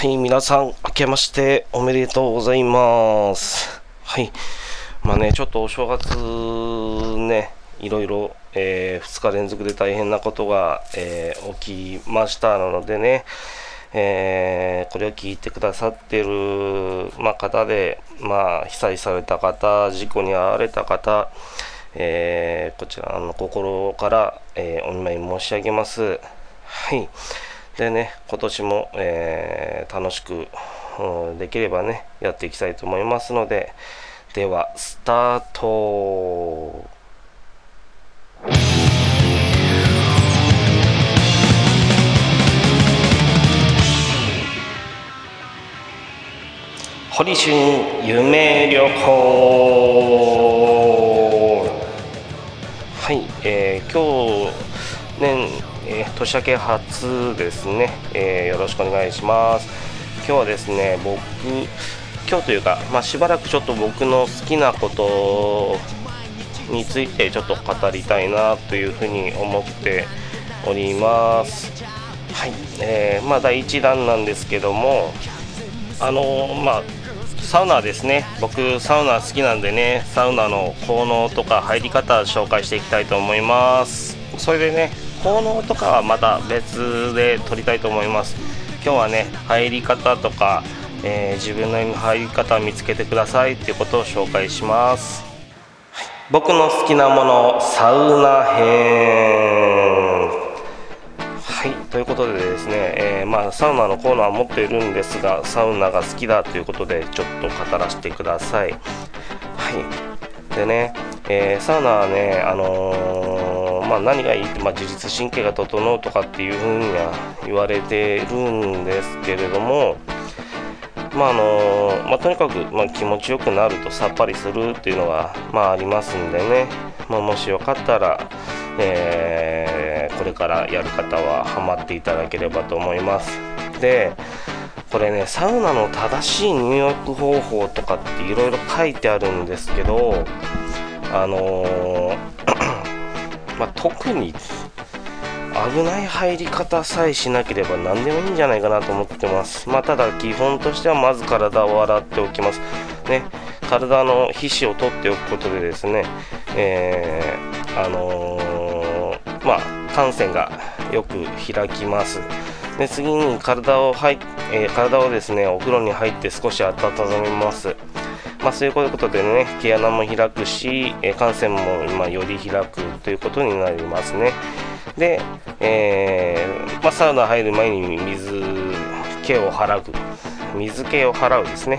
はい、皆さん、明けましておめでとうございます。はい、まあね、ちょっとお正月ね、いろいろ、え2日連続で大変なことが、えー起きましたのでね、えーこれを聞いてくださってる、まあ、方で、まあ、被災された方、事故に遭われた方、えこちらの心から、えお見舞い申し上げます。はい。でね、今年も、えー楽しく、うんできればね、やっていきたいと思いますので、では、スタート。堀春夢旅行年明け初ですね、えーよろしくお願いします。今日はですね僕今日というか、まあ、しばらくちょっと僕の好きなことについてちょっと語りたいなというふうに思っております。はい、えーまあ第1弾なんですけどもあのーまあサウナですね。僕サウナ好きなんでねサウナの効能とか入り方紹介していきたいと思います。それでね効能とかはまた別で撮りたいと思います。今日はね入り方とか、えー自分の入り方を見つけてくださいっていうことを紹介します。僕の好きなものサウナ編。はいということでですね、えーまあ、サウナのコーナーは持っているんですがサウナが好きだということでちょっと語らせてください。はい。でね、えーサウナはねあのーまあ、何がいいって、まあ、自律神経が整うとかっていうふうには言われてるんですけれどもまああのまあ、とにかく、まあ、気持ちよくなるとさっぱりするっていうのが、まあ、ありますんでね、まあ、もしよかったら、えーこれからやる方はハマっていただければと思います。でこれねサウナの正しい入浴方法とかっていろいろ書いてあるんですけどあのーまあ、特に危ない入り方さえしなければ何でもいいんじゃないかなと思ってます。まあ、ただ基本としてはまず体を洗っておきます。ね、体の皮脂を取っておくことでですね、えーあのーまあ、汗腺がよく開きます。で次に体を入っ、えー体をですねお風呂に入って少し温めます。まあ、そういうことでね毛穴も開くし、えー汗腺もまあより開くということになりますね。で、えーまあ、サウナ入る前に水気を払う水気を払うですね、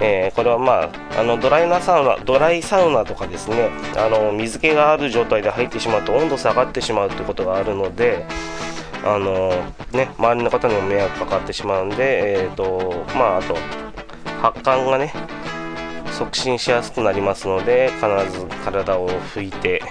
えーこれはまああのドライなサウナドライサウナとかですねあの水気がある状態で入ってしまうと温度下がってしまうということがあるのであのね周りの方にも迷惑かかってしまうんでえっ、とまああと発汗がね促進しやすくなりますので必ず体を拭いて、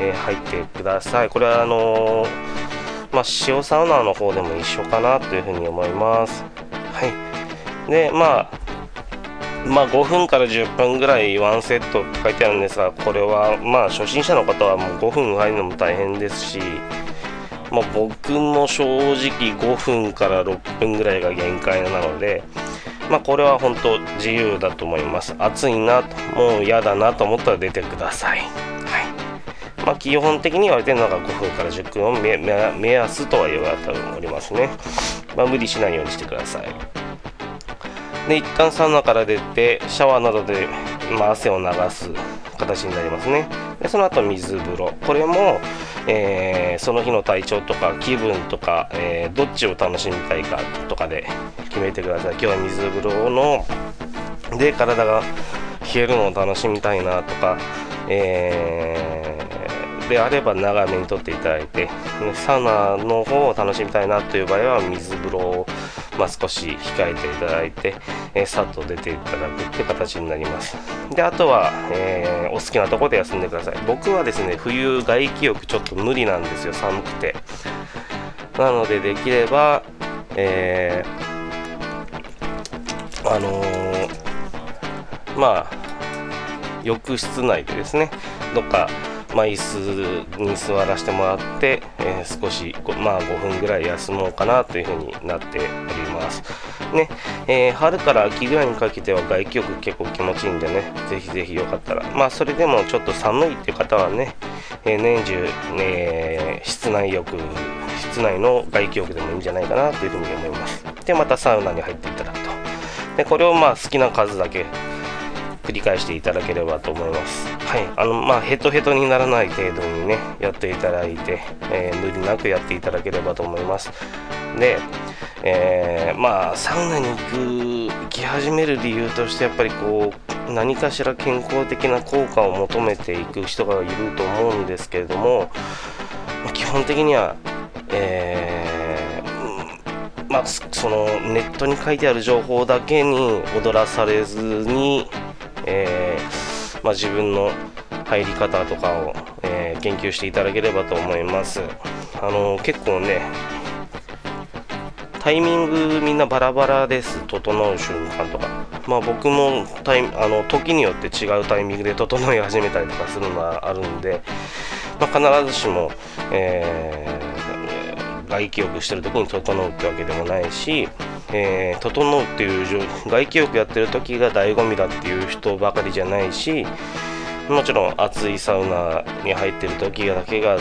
え入ってください。これはあのまあ、塩サウナの方でも一緒かなというふうに思います。はい。でまあまあ5分から10分ぐらいワンセットって書いてあるんですがこれはまあ初心者の方はもう5分入るのも大変ですしまあ、僕も正直5分から6分ぐらいが限界なのでまあこれは本当自由だと思います。暑いなともう嫌だなと思ったら出てください。はい。まあ基本的に言われてるのが5分から10分を目目安とは言われておりますね。まあ無理しないようにしてください。で一旦サウナから出てシャワーなどで、まあ、汗を流す形になりますね。でその後水風呂。これも、えーその日の体調とか気分とか、えーどっちを楽しみたいかとかで決めてください。今日は水風呂ので体が冷えるのを楽しみたいなとか、えーであれば長めにとっていただいてサウナの方を楽しみたいなという場合は水風呂を、まあ、少し控えていただいて、えーさっと出ていただくって形になります。であとは、えーお好きなところで休んでください。僕はですね冬外気浴ちょっと無理なんですよ。寒くて。なのでできれば、えーあのーまあ浴室内でですねどっかまあ、椅子に座らせてもらって、えー、少しまあ、5分ぐらい休もうかなというふうになっております。ねえー、春から秋ぐらいにかけては外気浴結構気持ちいいんでね、ぜひぜひよかったら、まあ、それでもちょっと寒いっていう方はね、えー、年中、え室内浴、室内の外気浴でもいいんじゃないかなというふうに思います。で、またサウナに入っていただくと。で、これをまあ好きな数だけ繰り返していただければと思います。はい、あのまあヘトヘトにならない程度にねやっていただいて、えー、無理なくやっていただければと思います。で、えー、まあサウナに行く行き始める理由としてやっぱりこう何かしら健康的な効果を求めていく人がいると思うんですけれども、まあ、基本的には、えー、まあ、そのネットに書いてある情報だけに踊らされずにえー、まあ、自分の入り方とかを、えー、研究していただければと思います。あの結構ねタイミングみんなバラバラです、整う瞬間とか。まあ僕もタイあの時によって違うタイミングで整い始めたりとかするのはあるんで、まあ、必ずしも、え、外気浴してる時に整うってわけでもないし、えー、整うっていう 外気浴やってる時が醍醐味だっていう人ばかりじゃないしもちろん熱いサウナに入ってる時だけが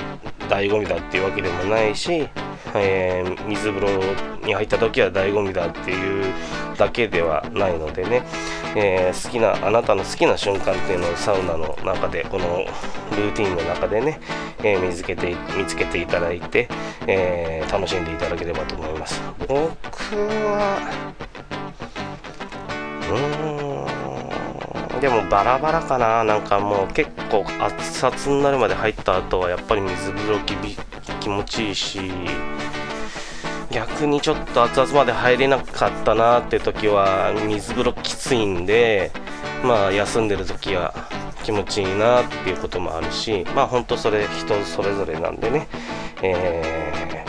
醍醐味だっていうわけでもないし、えー、水風呂に入った時は醍醐味だっていうだけではないのでね、えー、好きなあなたの好きな瞬間っていうのをサウナの中でこのルーティンの中でね、え、見つけて見つけていただいて、え、楽しんでいただければと思います。僕はうーんでもバラバラかな。なんかもう結構熱々になるまで入った後はやっぱり水風呂気持ちいいし逆にちょっと熱々まで入れなかったなって時は水風呂きついんでまあ休んでる時は気持ちいいなっていうこともあるしまあほんとそれ人それぞれなんでねえ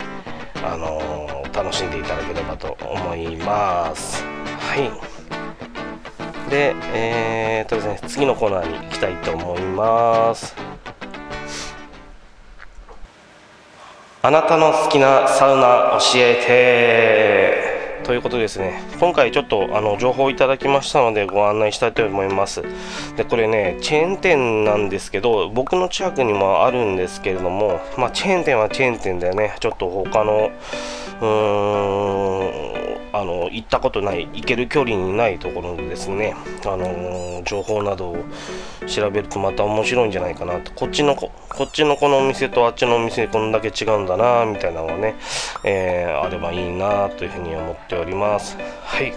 ー、あのー、楽しんでいただければと思います。はい。でえー、とですね次のコーナーに行きたいと思います。あなたの好きなサウナ教えて。ということですね。今回ちょっとあの情報をいただきましたのでご案内したいと思います。でこれねチェーン店なんですけど僕の近くにもあるんですけれどもまあチェーン店はチェーン店だよね。ちょっと他のうーんあの行ったことない行ける距離にないところでですね、あの情報などを調べるとまた面白いんじゃないかなと。こっちのこっちのこのお店とあっちのお店こんだけ違うんだなみたいなのがね、えー、あればいいなというふうに思っております。はい。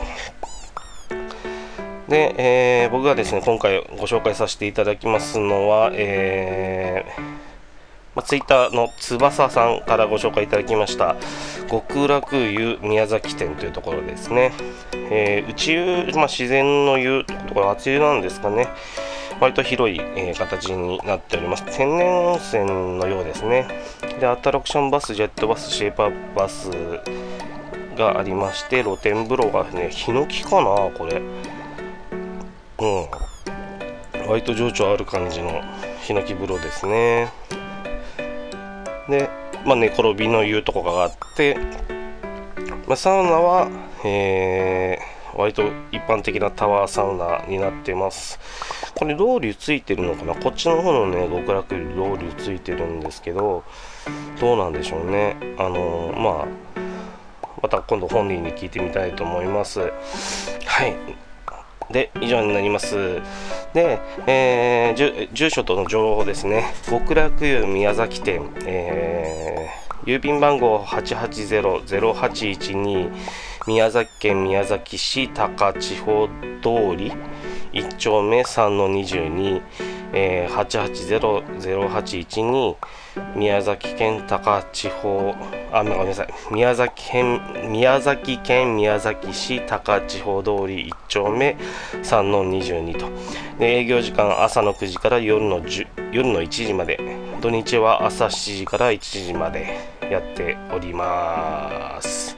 で、えー、僕がですね今回ご紹介させていただきますのは、えーまあ、ツイッターの翼さんからご紹介いただきました極楽湯宮崎店というところですね、えー、内湯、まあ、自然の湯ところ熱湯なんですかね。割と広い、えー、形になっております。天然温泉のようですね。でアトラクションバスジェットバスシェイパーバスがありまして露天風呂がねヒノキかなこれ。うん。割と情緒ある感じのヒノキ風呂ですね。で、まあ、寝転びの湯とかがあって、まあ、サウナは、えー、割と一般的なタワーサウナになってます。これロウリュついてるのかな？こっちの方のね、極楽よりロウリュついてるんですけど、どうなんでしょうね。あのー、まあ、また今度本人に聞いてみたいと思います。はい。で、以上になります。で、えー、住所との情報ですね。極楽湯宮崎店、えー、郵便番号880-0812宮崎県宮崎市高千穂通り1丁目3-22、えー、880-0812宮崎県高千穂あごめんなさい。宮崎県宮崎県宮崎市高千穂通り1丁目3の22と。で営業時間朝の9時から夜の夜の1時まで。土日は朝7時から1時までやっております。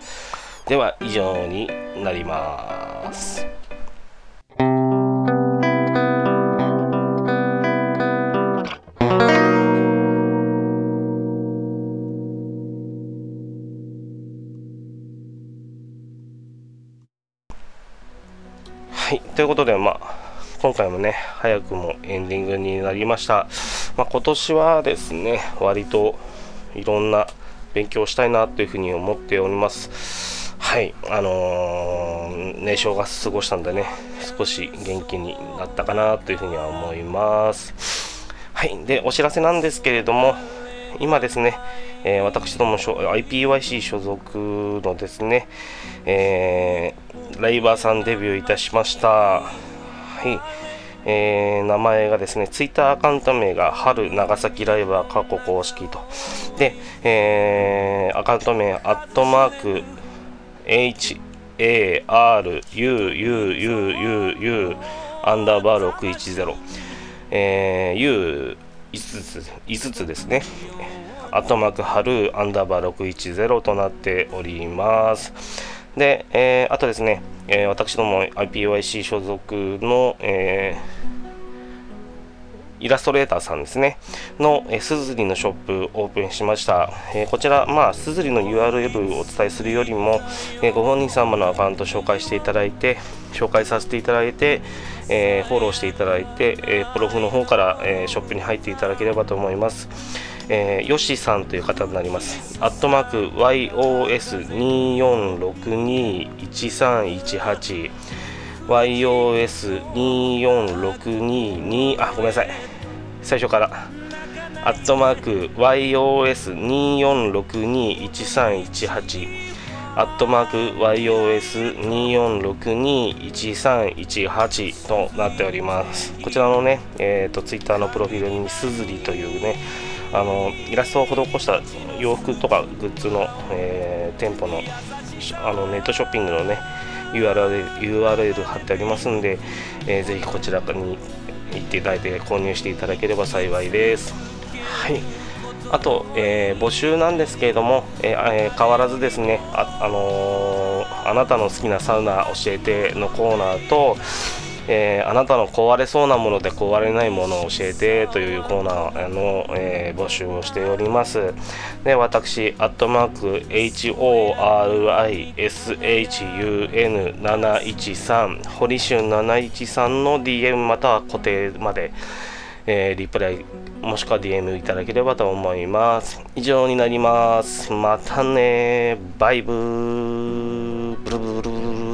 では以上になります。はい。ということでまあ今回もね早くもエンディングになりました、まあ、今年はですね割といろんな勉強したいなというふうに思っております。はい。あのー、ね正月過ごしたんでね少し元気になったかなというふうには思います。はい。でお知らせなんですけれども今ですね、えー、私ども IPYC 所属のですね、えー、ライバーさんデビューいたしました。はい。えー、名前がですね、ツイッターアカウント名が春長崎ライバー過去公式と。で、えー、アカウント名、アットマーク、H、A、R、U、U、U、U、U、アンダーバー610。えー、U、5つ ,5 つですね。アットマーク春アンダーバー610となっております。で、えー、あとですね、えー、私ども IPYC 所属の、えー、イラストレーターさんですね、の、えー、すずりのショップオープンしました。えー、こちら、まあ、すずりの URL をお伝えするよりも、えー、ご本人様のアカウント紹介していただいて、紹介させていただいて、えー、フォローしていただいて、えー、プロフの方から、えー、ショップに入っていただければと思います。えー、ヨシさんという方になります。アットマーク YOS24621318 YOS24622 あごめんなさい。最初から。アットマーク YOS24621318 アットマーク YOS24621318 となっております。こちらのね、えっ、ー、と、ツイッターのプロフィールにすずりというね、あの、イラストを施した洋服とかグッズの、えー、店舗のあのネットショッピングのね、URL, URL 貼ってありますんで、えー、ぜひこちらに行っていただいて購入していただければ幸いです。はい。あと、えー、募集なんですけれども、えー、変わらずですね、あ、あのあなたの好きなサウナ教えてのコーナーと、えあなたの壊れそうなもので壊れないものを教えてというコーナーの、え募集をしております。で、私、アットマーク HORISHUN713、ホリシュン713の DM または固定まで、えー、リプライもしくは DM いただければと思います。以上になります。またねバイブー。ブルブルブルブル